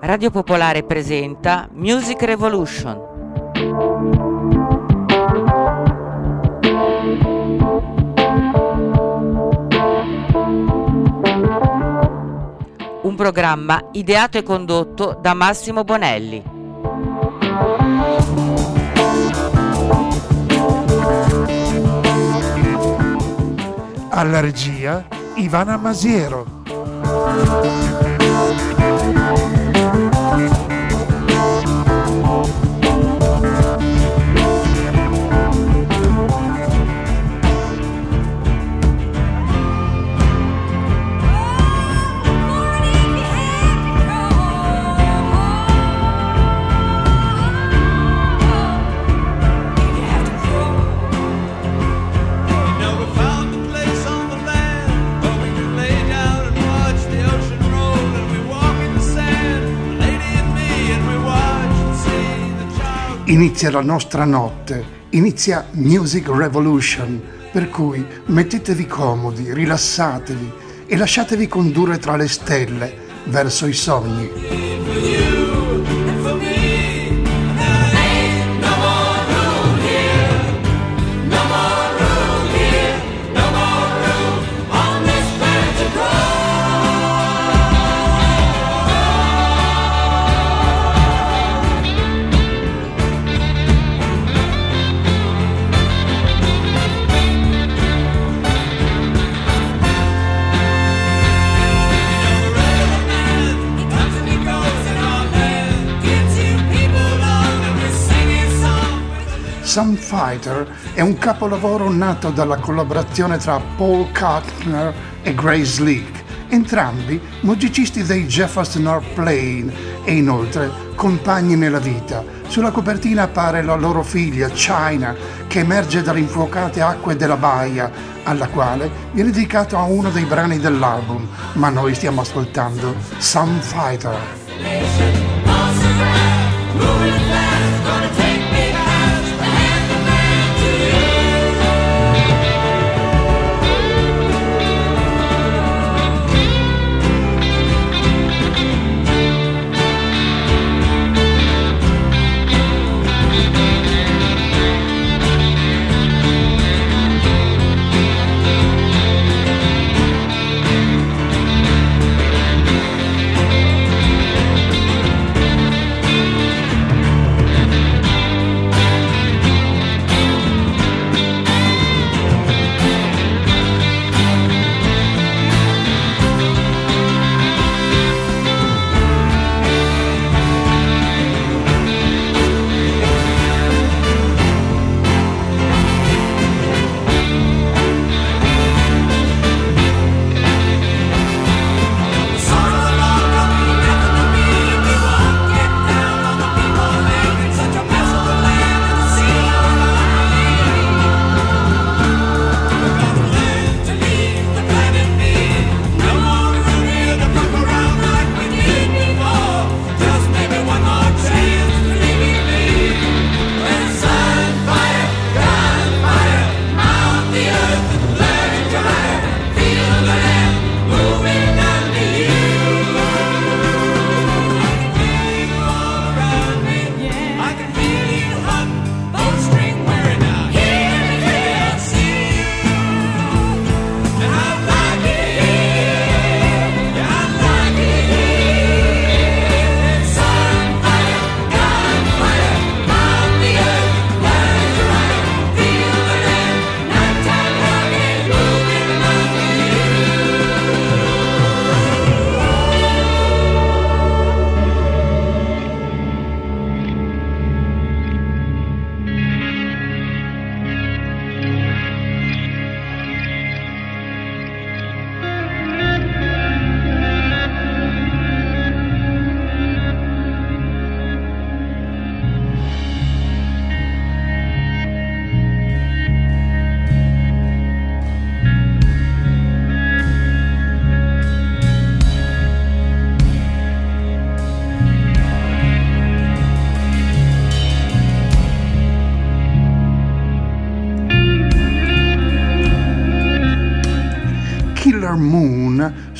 Radio Popolare presenta Music Revolution. Un programma ideato e condotto da Massimo Bonelli. Alla regia Ivana Masiero. Inizia la nostra notte, inizia Music Revolution, per cui mettetevi comodi, rilassatevi e lasciatevi condurre tra le stelle verso i sogni. Some Fighter è un capolavoro nato dalla collaborazione tra Paul Kartner e Grace Leak, entrambi musicisti dei Jefferson Airplane e inoltre compagni nella vita. Sulla copertina appare la loro figlia China che emerge dalle infuocate acque della baia, alla quale viene dedicato a uno dei brani dell'album, ma noi stiamo ascoltando Some Fighter.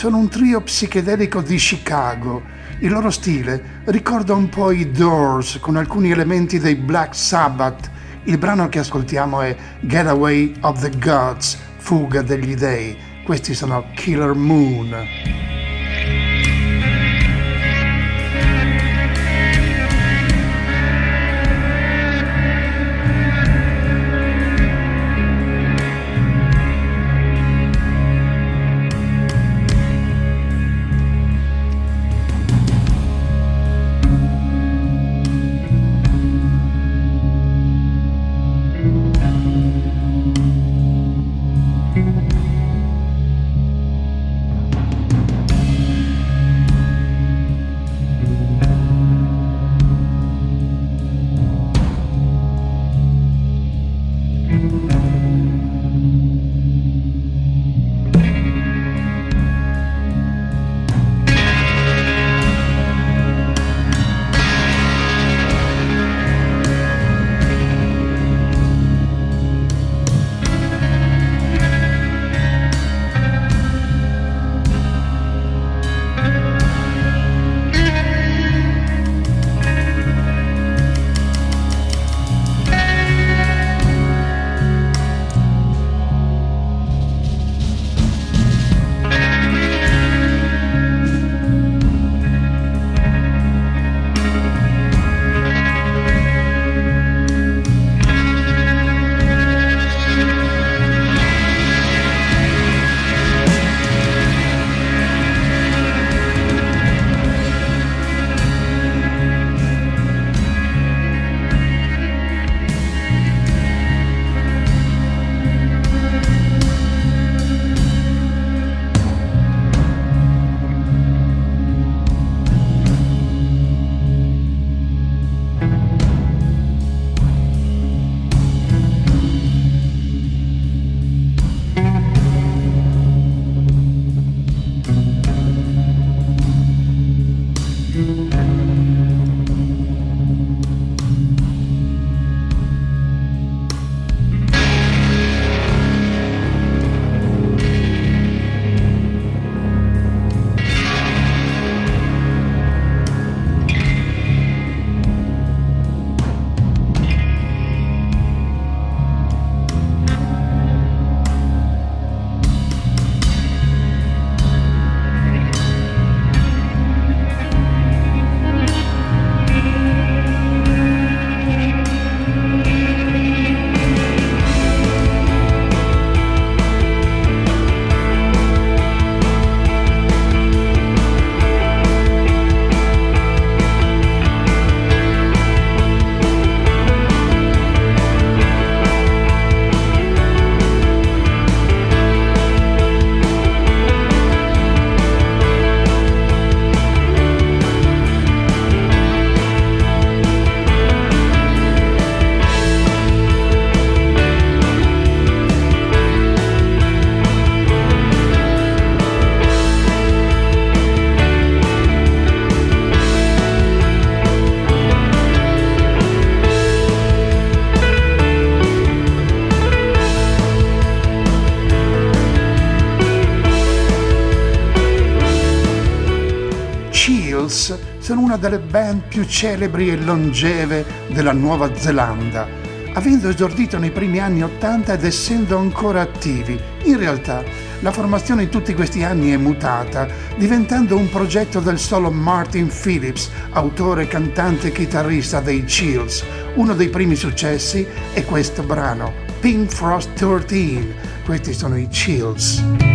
Sono un trio psichedelico di Chicago. Il loro stile ricorda un po' i Doors con alcuni elementi dei Black Sabbath. Il brano che ascoltiamo è Getaway of the Gods, Fuga degli Dei. Questi sono Killer Moon. Una delle band più celebri e longeve della Nuova Zelanda, avendo esordito nei primi anni Ottanta ed essendo ancora attivi. In realtà, la formazione in tutti questi anni è mutata, diventando un progetto del solo Martin Phillips, autore, cantante e chitarrista dei Chills. Uno dei primi successi è questo brano, Pink Frost 13. Questi sono i Chills.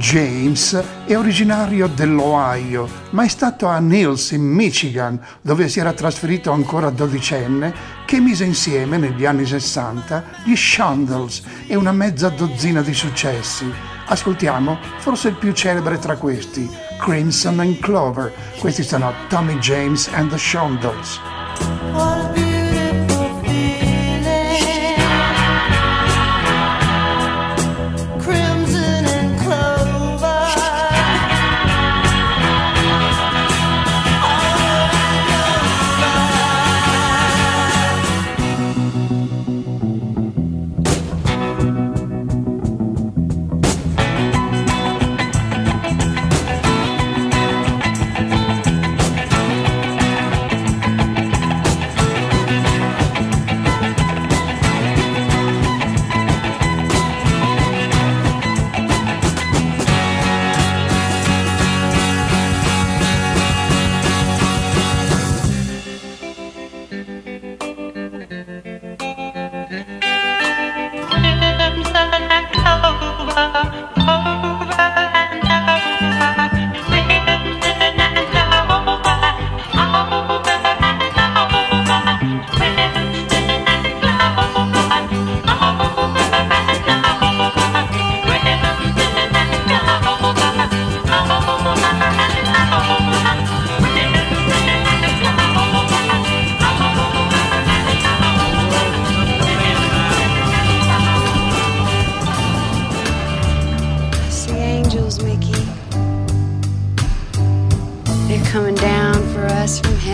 James è originario dell'Ohio, ma è stato a Niles in Michigan, dove si era trasferito ancora dodicenne, che mise insieme negli anni 60 gli Shondells e una mezza dozzina di successi. Ascoltiamo forse il più celebre tra questi, Crimson and Clover. Questi sono Tommy James and the Shondells.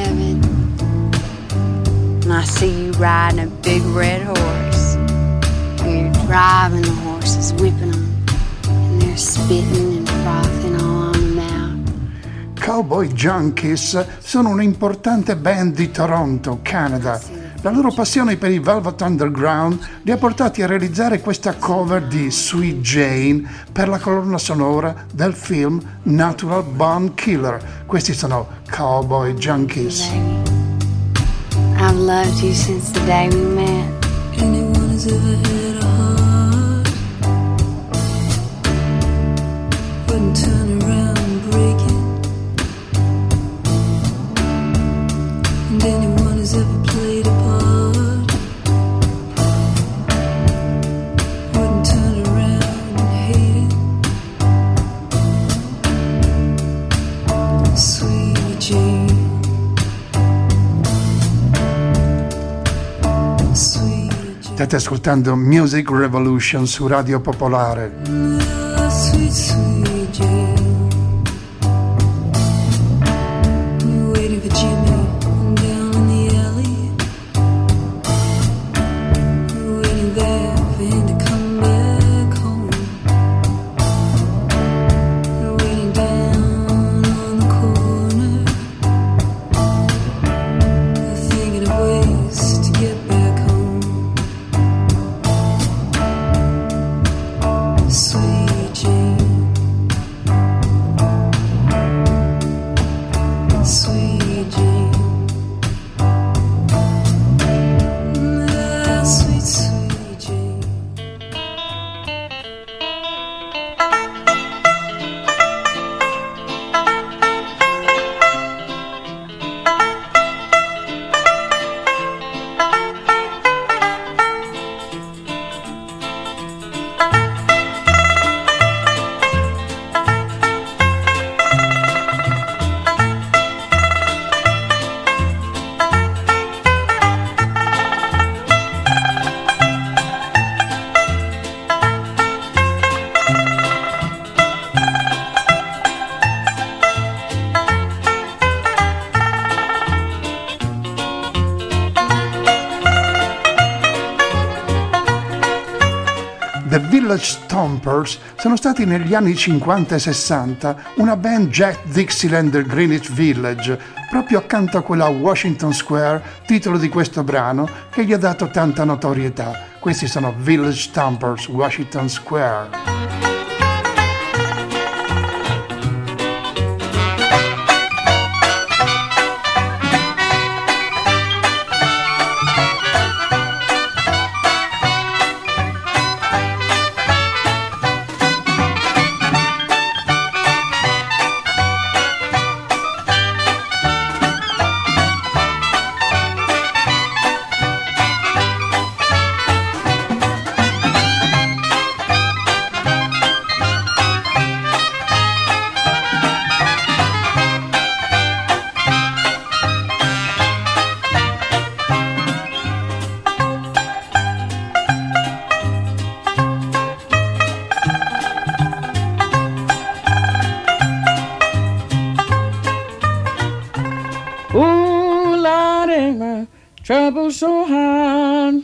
Heaven. And I see you riding a big red horse. And you're driving the horses, whipping them. And they're spitting and frothing all on the mouth. Cowboy Junkies sono un'importante band di Toronto, Canada. La loro passione per i Velvet Underground li ha portati a realizzare questa cover di Sweet Jane per la colonna sonora del film Natural Born Killer. Questi sono Cowboy Junkies. Baby. I've loved you since the day we met. Anyone who's ever had State ascoltando Music Revolution su Radio Popolare. Stompers sono stati negli anni 50 e 60 una band Jack Dixieland del Greenwich Village, proprio accanto a quella Washington Square, titolo di questo brano che gli ha dato tanta notorietà. Questi sono Village Stompers, Washington Square. My trouble so hard.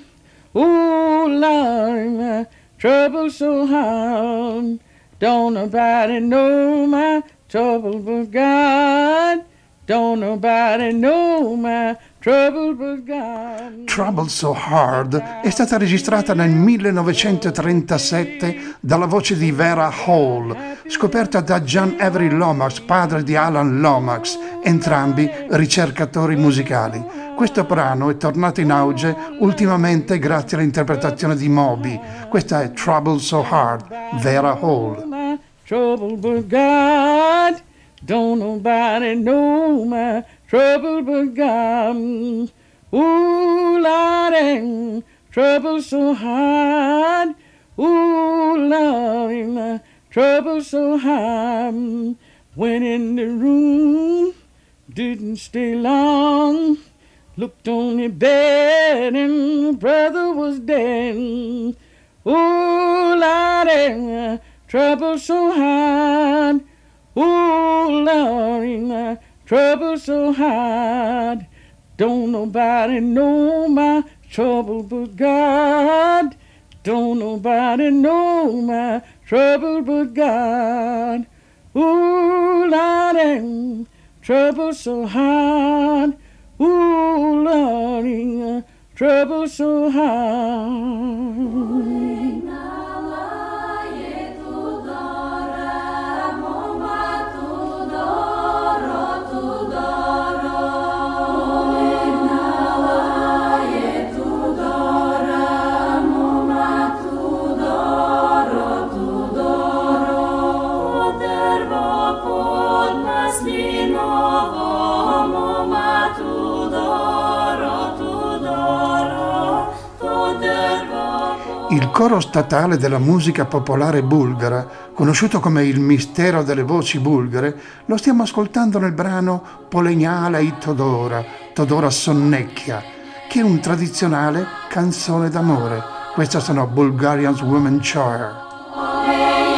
Ooh, Lordy, my trouble so hard. Don't nobody know my trouble but God. Don't nobody know my. Trouble So Hard è stata registrata nel 1937 dalla voce di Vera Hall, scoperta da John Avery Lomax, padre di Alan Lomax, entrambi ricercatori musicali. Questo brano è tornato in auge ultimamente grazie all'interpretazione di Moby. Questa è Trouble So Hard, Vera Hall. trouble but God. Don't nobody know my trouble but God. Ooh, Lordy, trouble so hard. Ooh, Lordy, my trouble so hard. Went in the room, didn't stay long. Looked on the bed and brother was dead. Ooh, Lordy, trouble so hard. Ooh, Lordy, trouble so hard. Don't nobody know my trouble but God. Don't nobody know my trouble but God. Ooh, Lordy, trouble so hard. Ooh, Lordy, trouble so hard. Il coro statale della musica popolare bulgara, conosciuto come il mistero delle voci bulgare, lo stiamo ascoltando nel brano Polegnala i Todora, Todora Sonnecchia, che è un tradizionale canzone d'amore. Queste sono Bulgarian's Women Choir.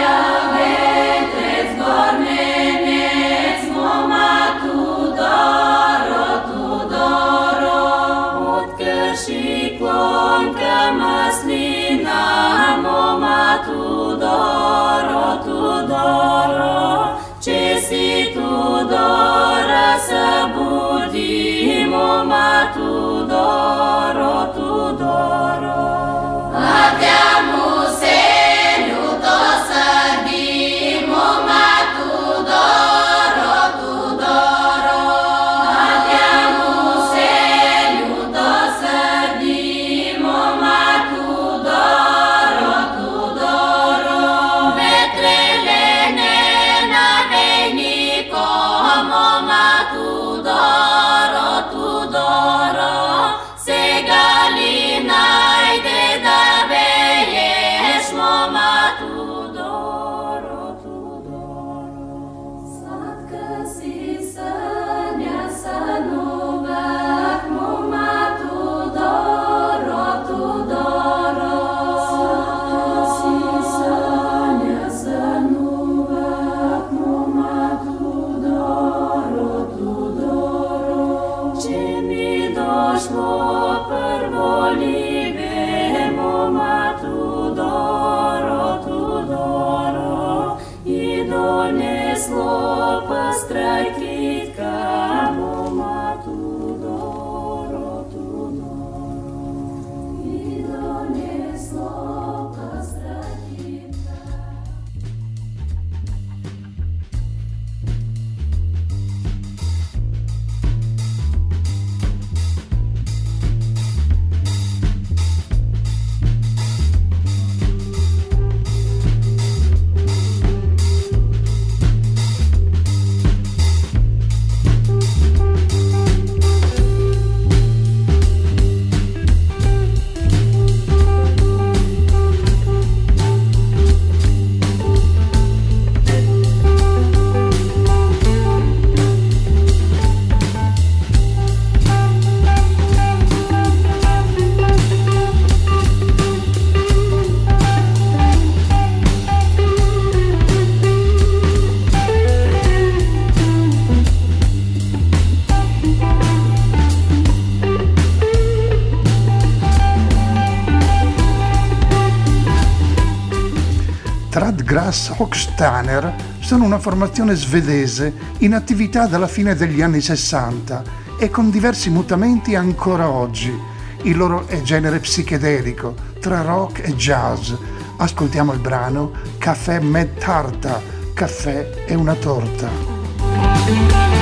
Osmo per volibemo ma tu doro, tu doro, idone slopa strajki Grasshawkstanner sono una formazione svedese in attività dalla fine degli anni 60 e con diversi mutamenti ancora oggi. Il loro è genere psichedelico, tra rock e jazz. Ascoltiamo il brano Caffè Med Tarta, caffè è una torta.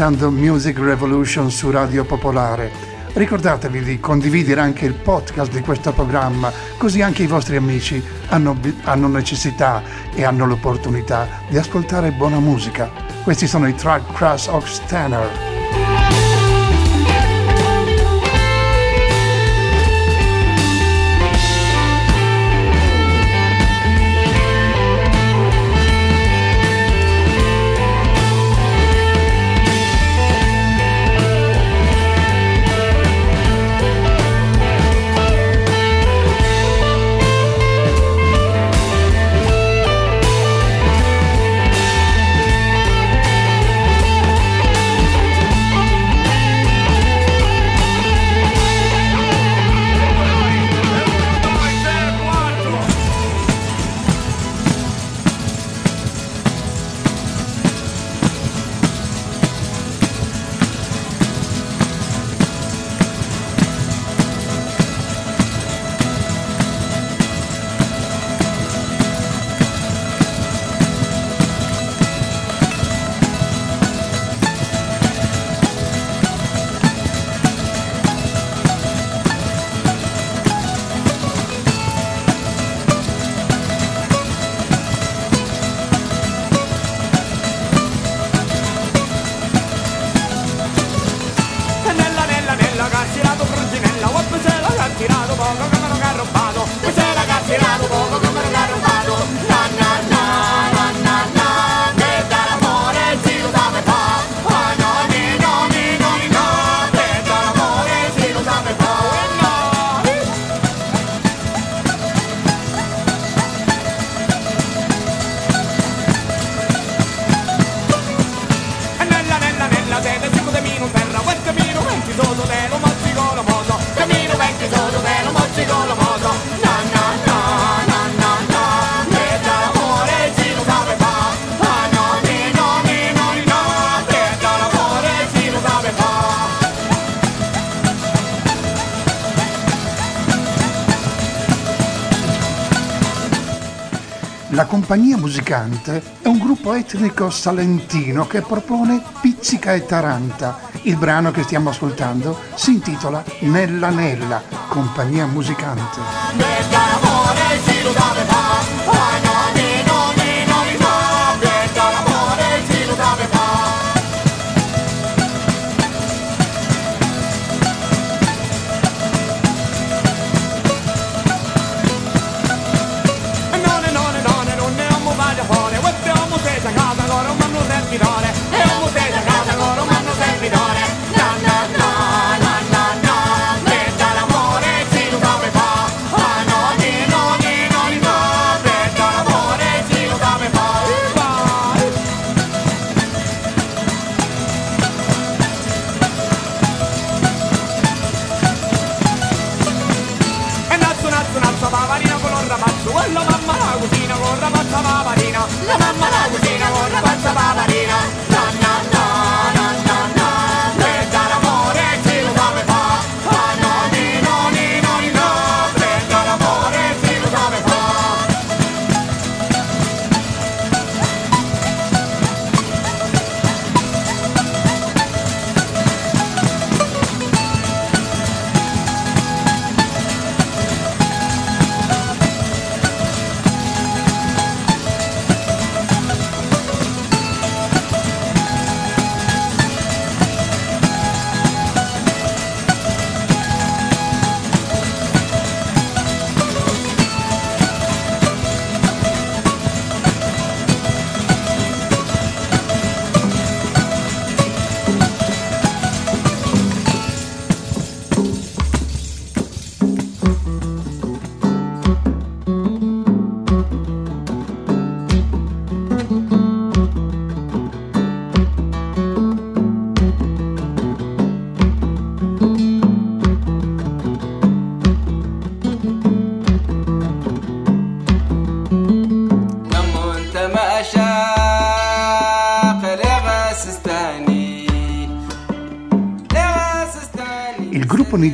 Ascoltando Music Revolution su Radio Popolare. Ricordatevi di condividere anche il podcast di questo programma, così anche i vostri amici hanno, hanno necessità e hanno l'opportunità di ascoltare buona musica. Questi sono i Track Crash Ox Tanner. Compagnia musicante è un gruppo etnico salentino che propone Pizzica e Taranta. Il brano che stiamo ascoltando si intitola Nella Nella, compagnia musicante.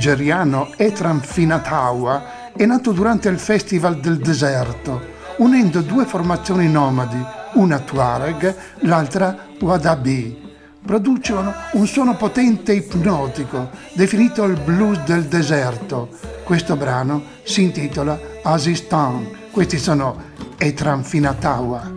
nigeriano Etram Finatawa è nato durante il Festival del Deserto, unendo due formazioni nomadi, una Tuareg, l'altra Wadabi. Producono un suono potente e ipnotico, definito il blues del deserto. Questo brano si intitola Asistan. Questi sono Etram Finatawa.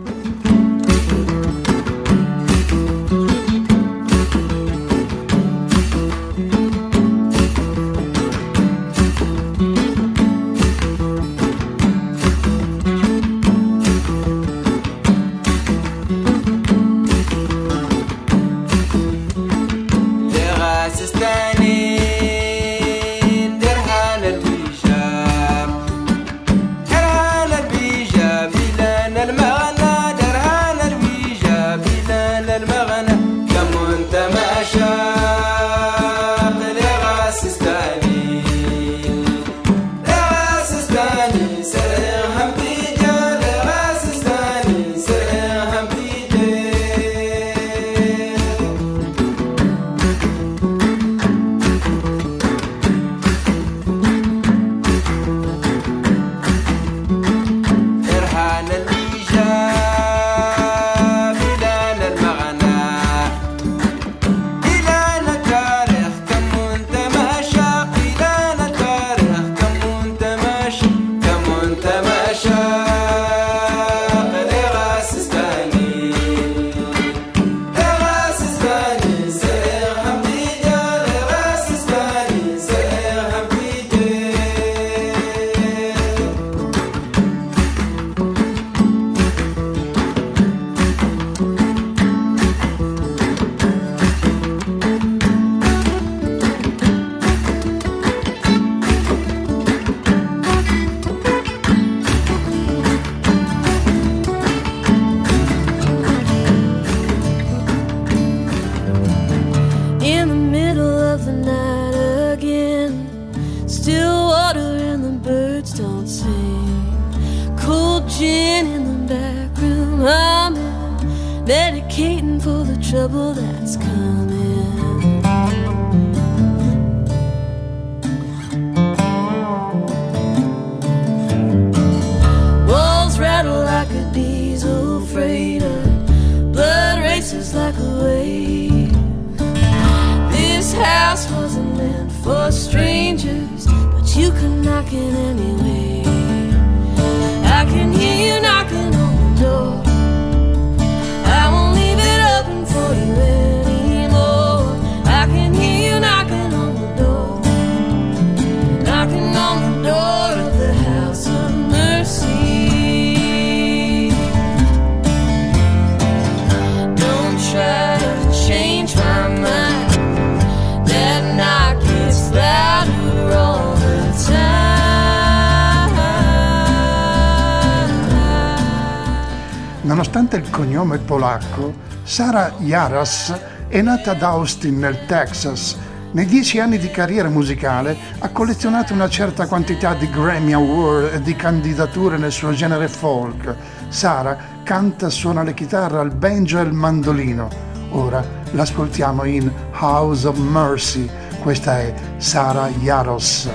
Nonostante il cognome polacco, Sara Jaras è nata ad Austin nel Texas. Nei dieci anni di carriera musicale ha collezionato una certa quantità di Grammy Award e di candidature nel suo genere folk. Sara canta, suona le chitarre, il banjo e il mandolino. Ora l'ascoltiamo in House of Mercy. Questa è Sara Jaros.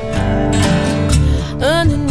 And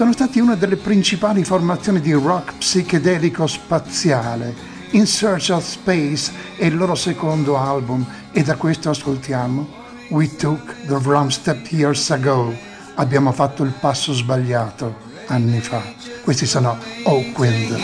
sono stati una delle principali formazioni di rock psichedelico spaziale. In Search of Space è il loro secondo album e da questo ascoltiamo We Took the Wrong Step Years Ago. Abbiamo fatto il passo sbagliato anni fa. Questi sono Oakwind.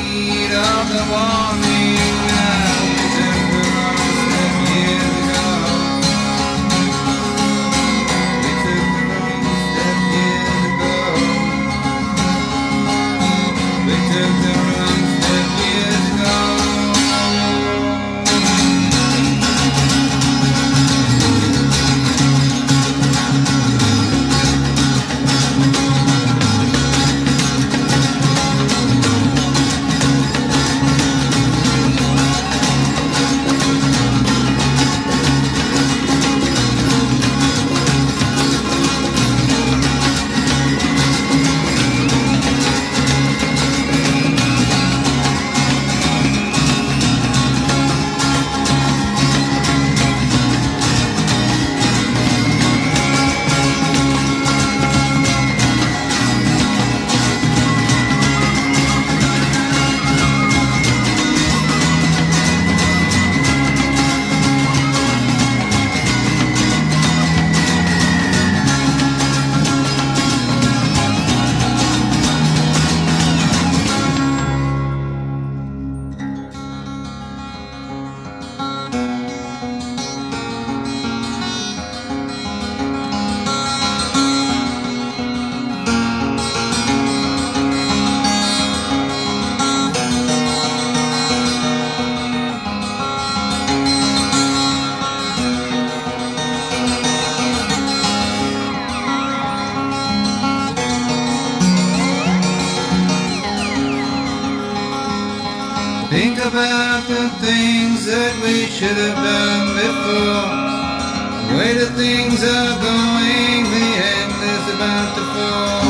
Way the things are going, the end is about to fall.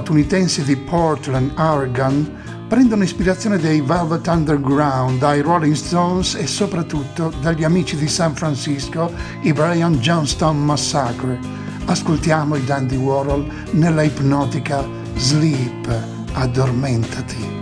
Statunitensi di Portland, Oregon, prendono ispirazione dai Velvet Underground, dai Rolling Stones e soprattutto dagli amici di San Francisco, i Brian Johnston Massacre. Ascoltiamo i Dandy Warhol nella ipnotica Sleep, addormentati.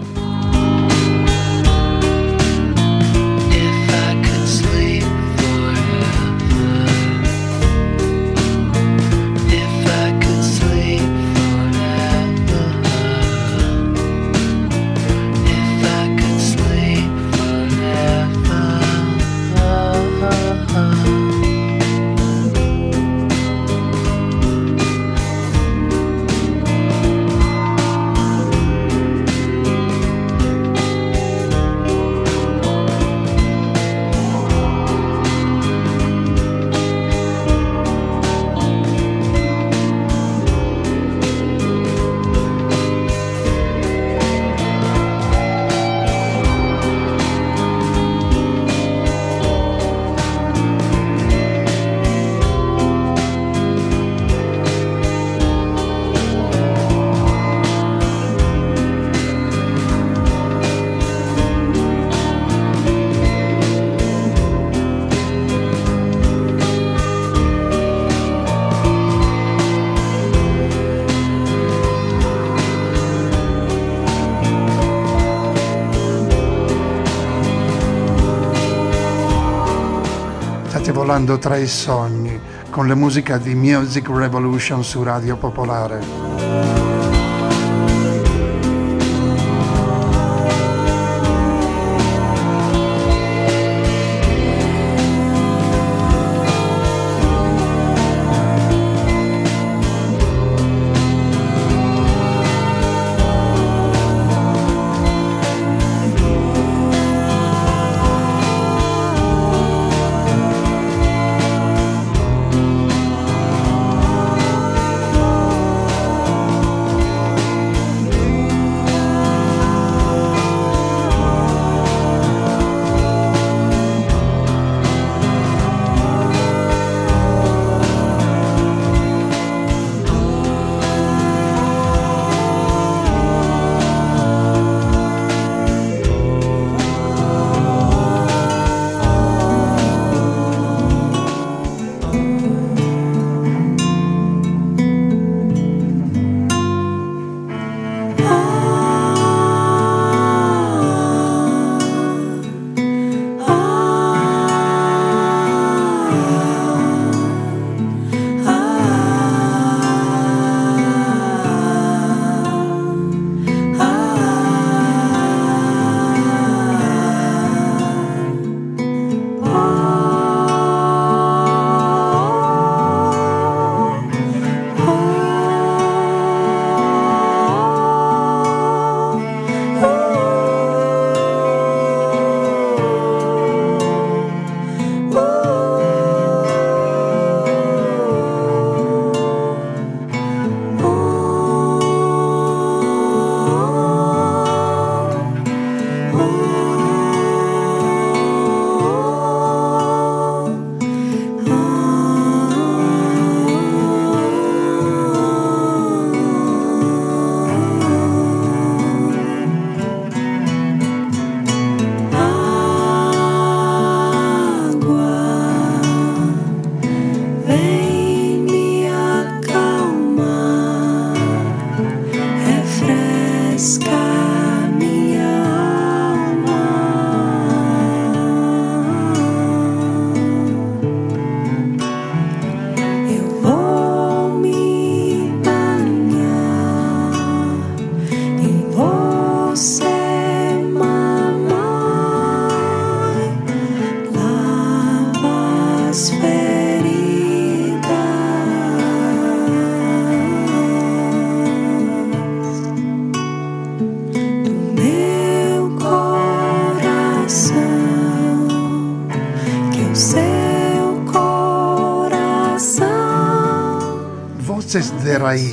Volando tra i sogni con la musica di Music Revolution su Radio Popolare.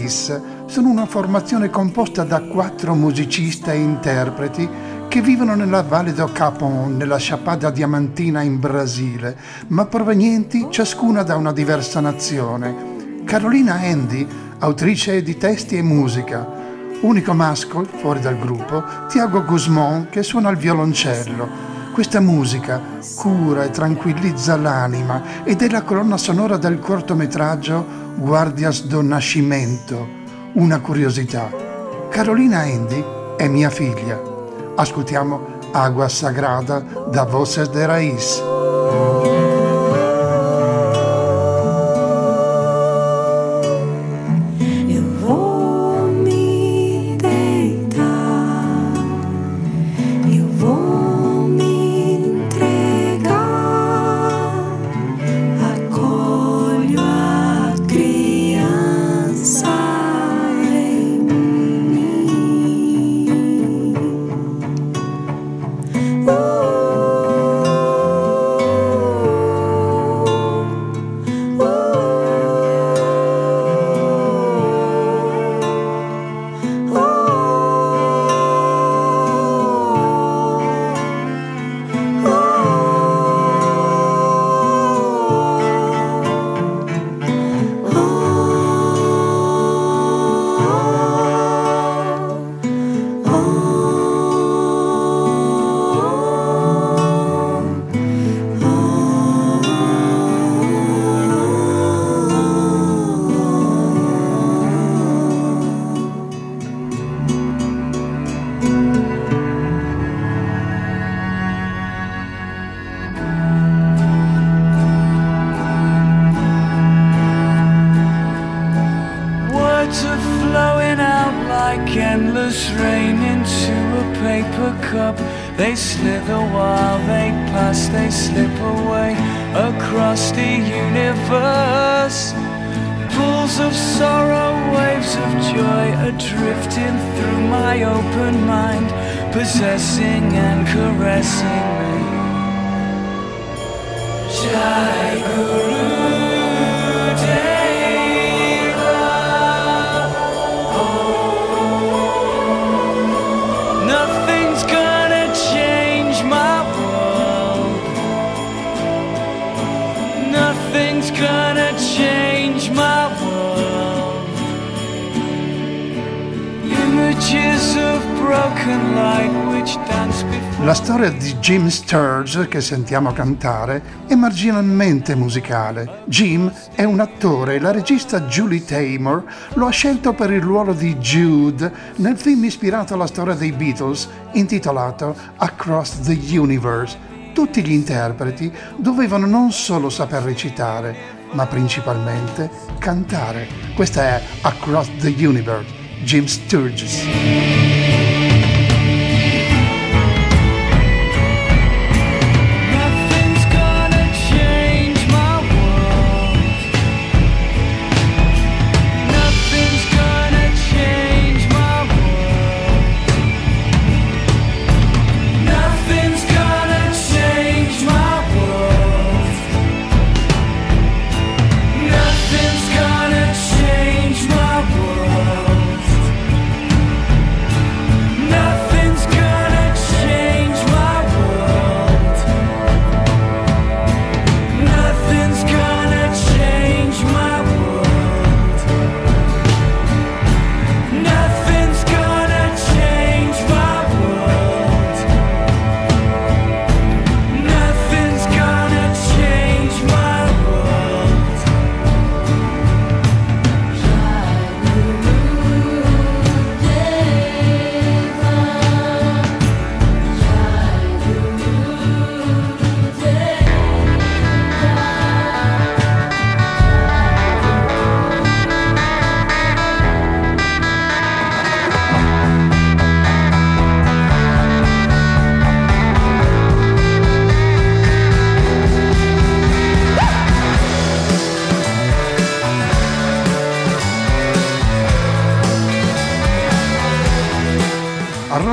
Raiz sono una formazione composta da quattro musicisti e interpreti che vivono nella Valle do Capon, nella Chapada Diamantina in Brasile, ma provenienti ciascuna da una diversa nazione. Carolina Andy, autrice di testi e musica, unico maschio fuori dal gruppo, Tiago Guzmán che suona il violoncello. Questa musica cura e tranquillizza l'anima ed è la colonna sonora del cortometraggio Guardias do Nascimento. Una curiosità. Carolina Andy è mia figlia. Ascoltiamo Agua Sagrada da Voces de Raiz. La storia di Jim Sturge, che sentiamo cantare, è marginalmente musicale. Jim è un attore e la regista Julie Taymor lo ha scelto per il ruolo di Jude nel film ispirato alla storia dei Beatles intitolato Across the Universe. Tutti gli interpreti dovevano non solo saper recitare, ma principalmente cantare. Questa è Across the Universe, Jim Sturges.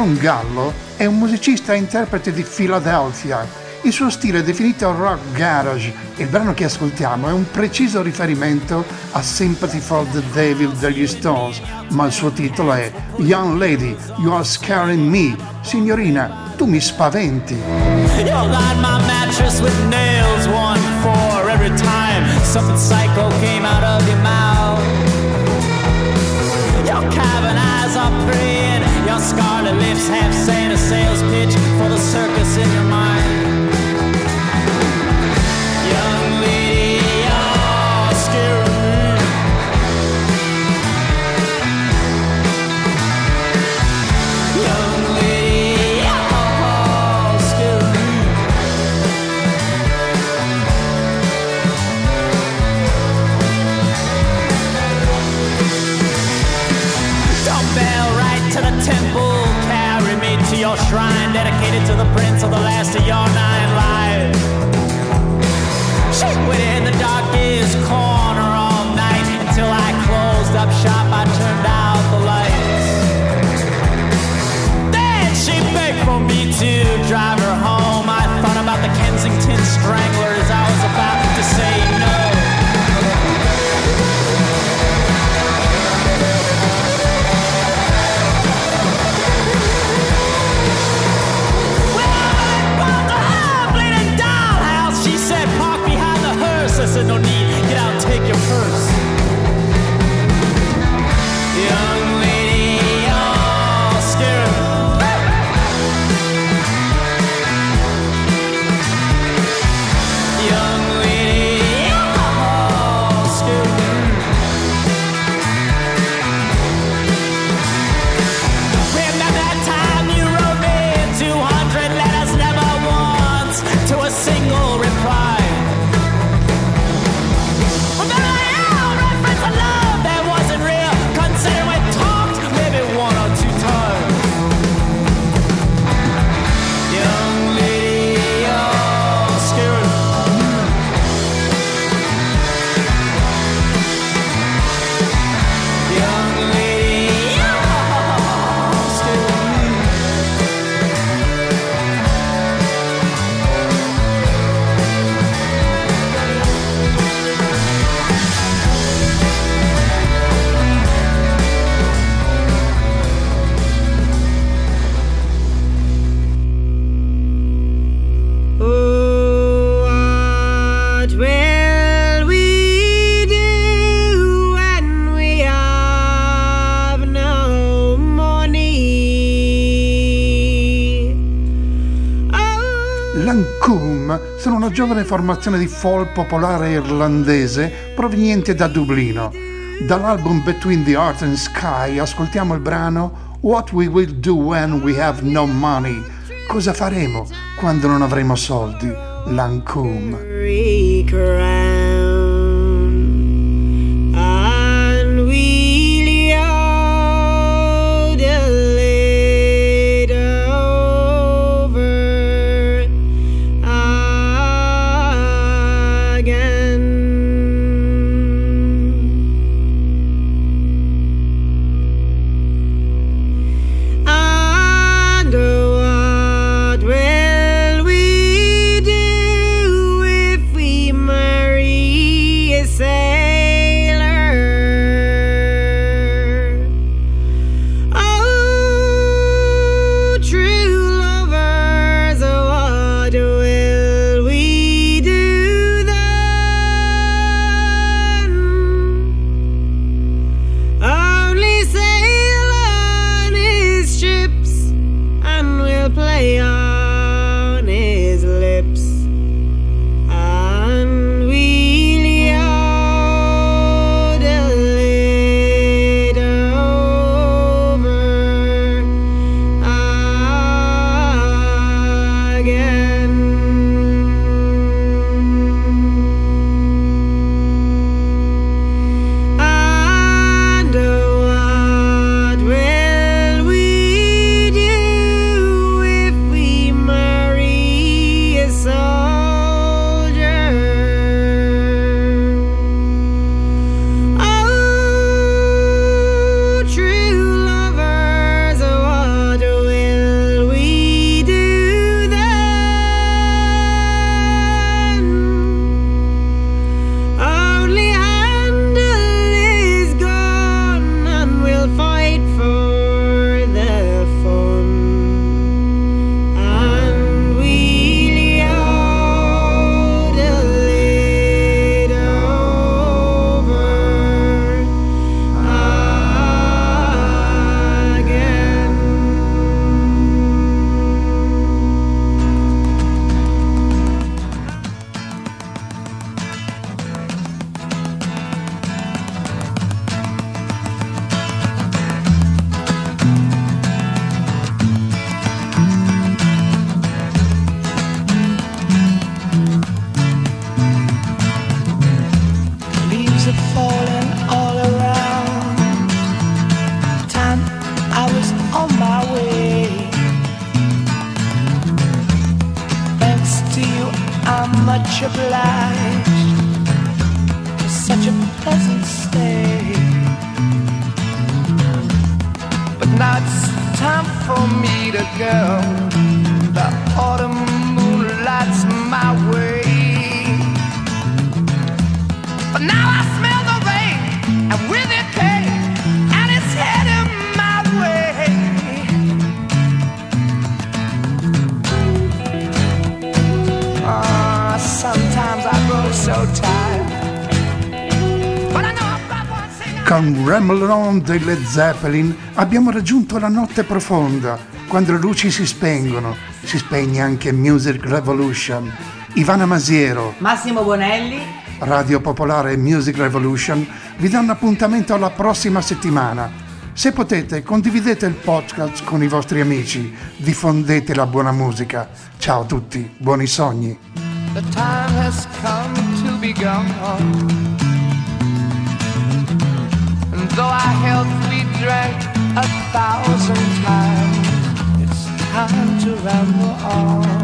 Ron Gallo è un musicista e interprete di Philadelphia. Il suo stile è definito rock garage. Il brano che ascoltiamo è un preciso riferimento a Sympathy for the Devil degli Stones, ma il suo titolo è Young Lady, You Are Scaring Me. Signorina, tu mi spaventi. Your cabin eyes are your scarlet lips half saying a sales pitch for the circus in your mind. To the prince of the last of your nine lives. She waited in the darkest corner all night until I closed up shop. I turned out the lights. Then she begged for me to drive formazione di folk popolare irlandese proveniente da Dublino. Dall'album Between the Earth and Sky ascoltiamo il brano What We Will Do When We Have No Money. Cosa faremo quando non avremo soldi? Lancome. Camelon delle Zeppelin abbiamo raggiunto la notte profonda, quando le luci si spengono, si spegne anche Music Revolution. Ivana Masiero, Massimo Bonelli, Radio Popolare Music Revolution vi danno appuntamento alla prossima settimana. Se potete, condividete il podcast con i vostri amici, diffondete la buona musica. Ciao a tutti, buoni sogni. though I held we drank a thousand times. It's time to ramble on.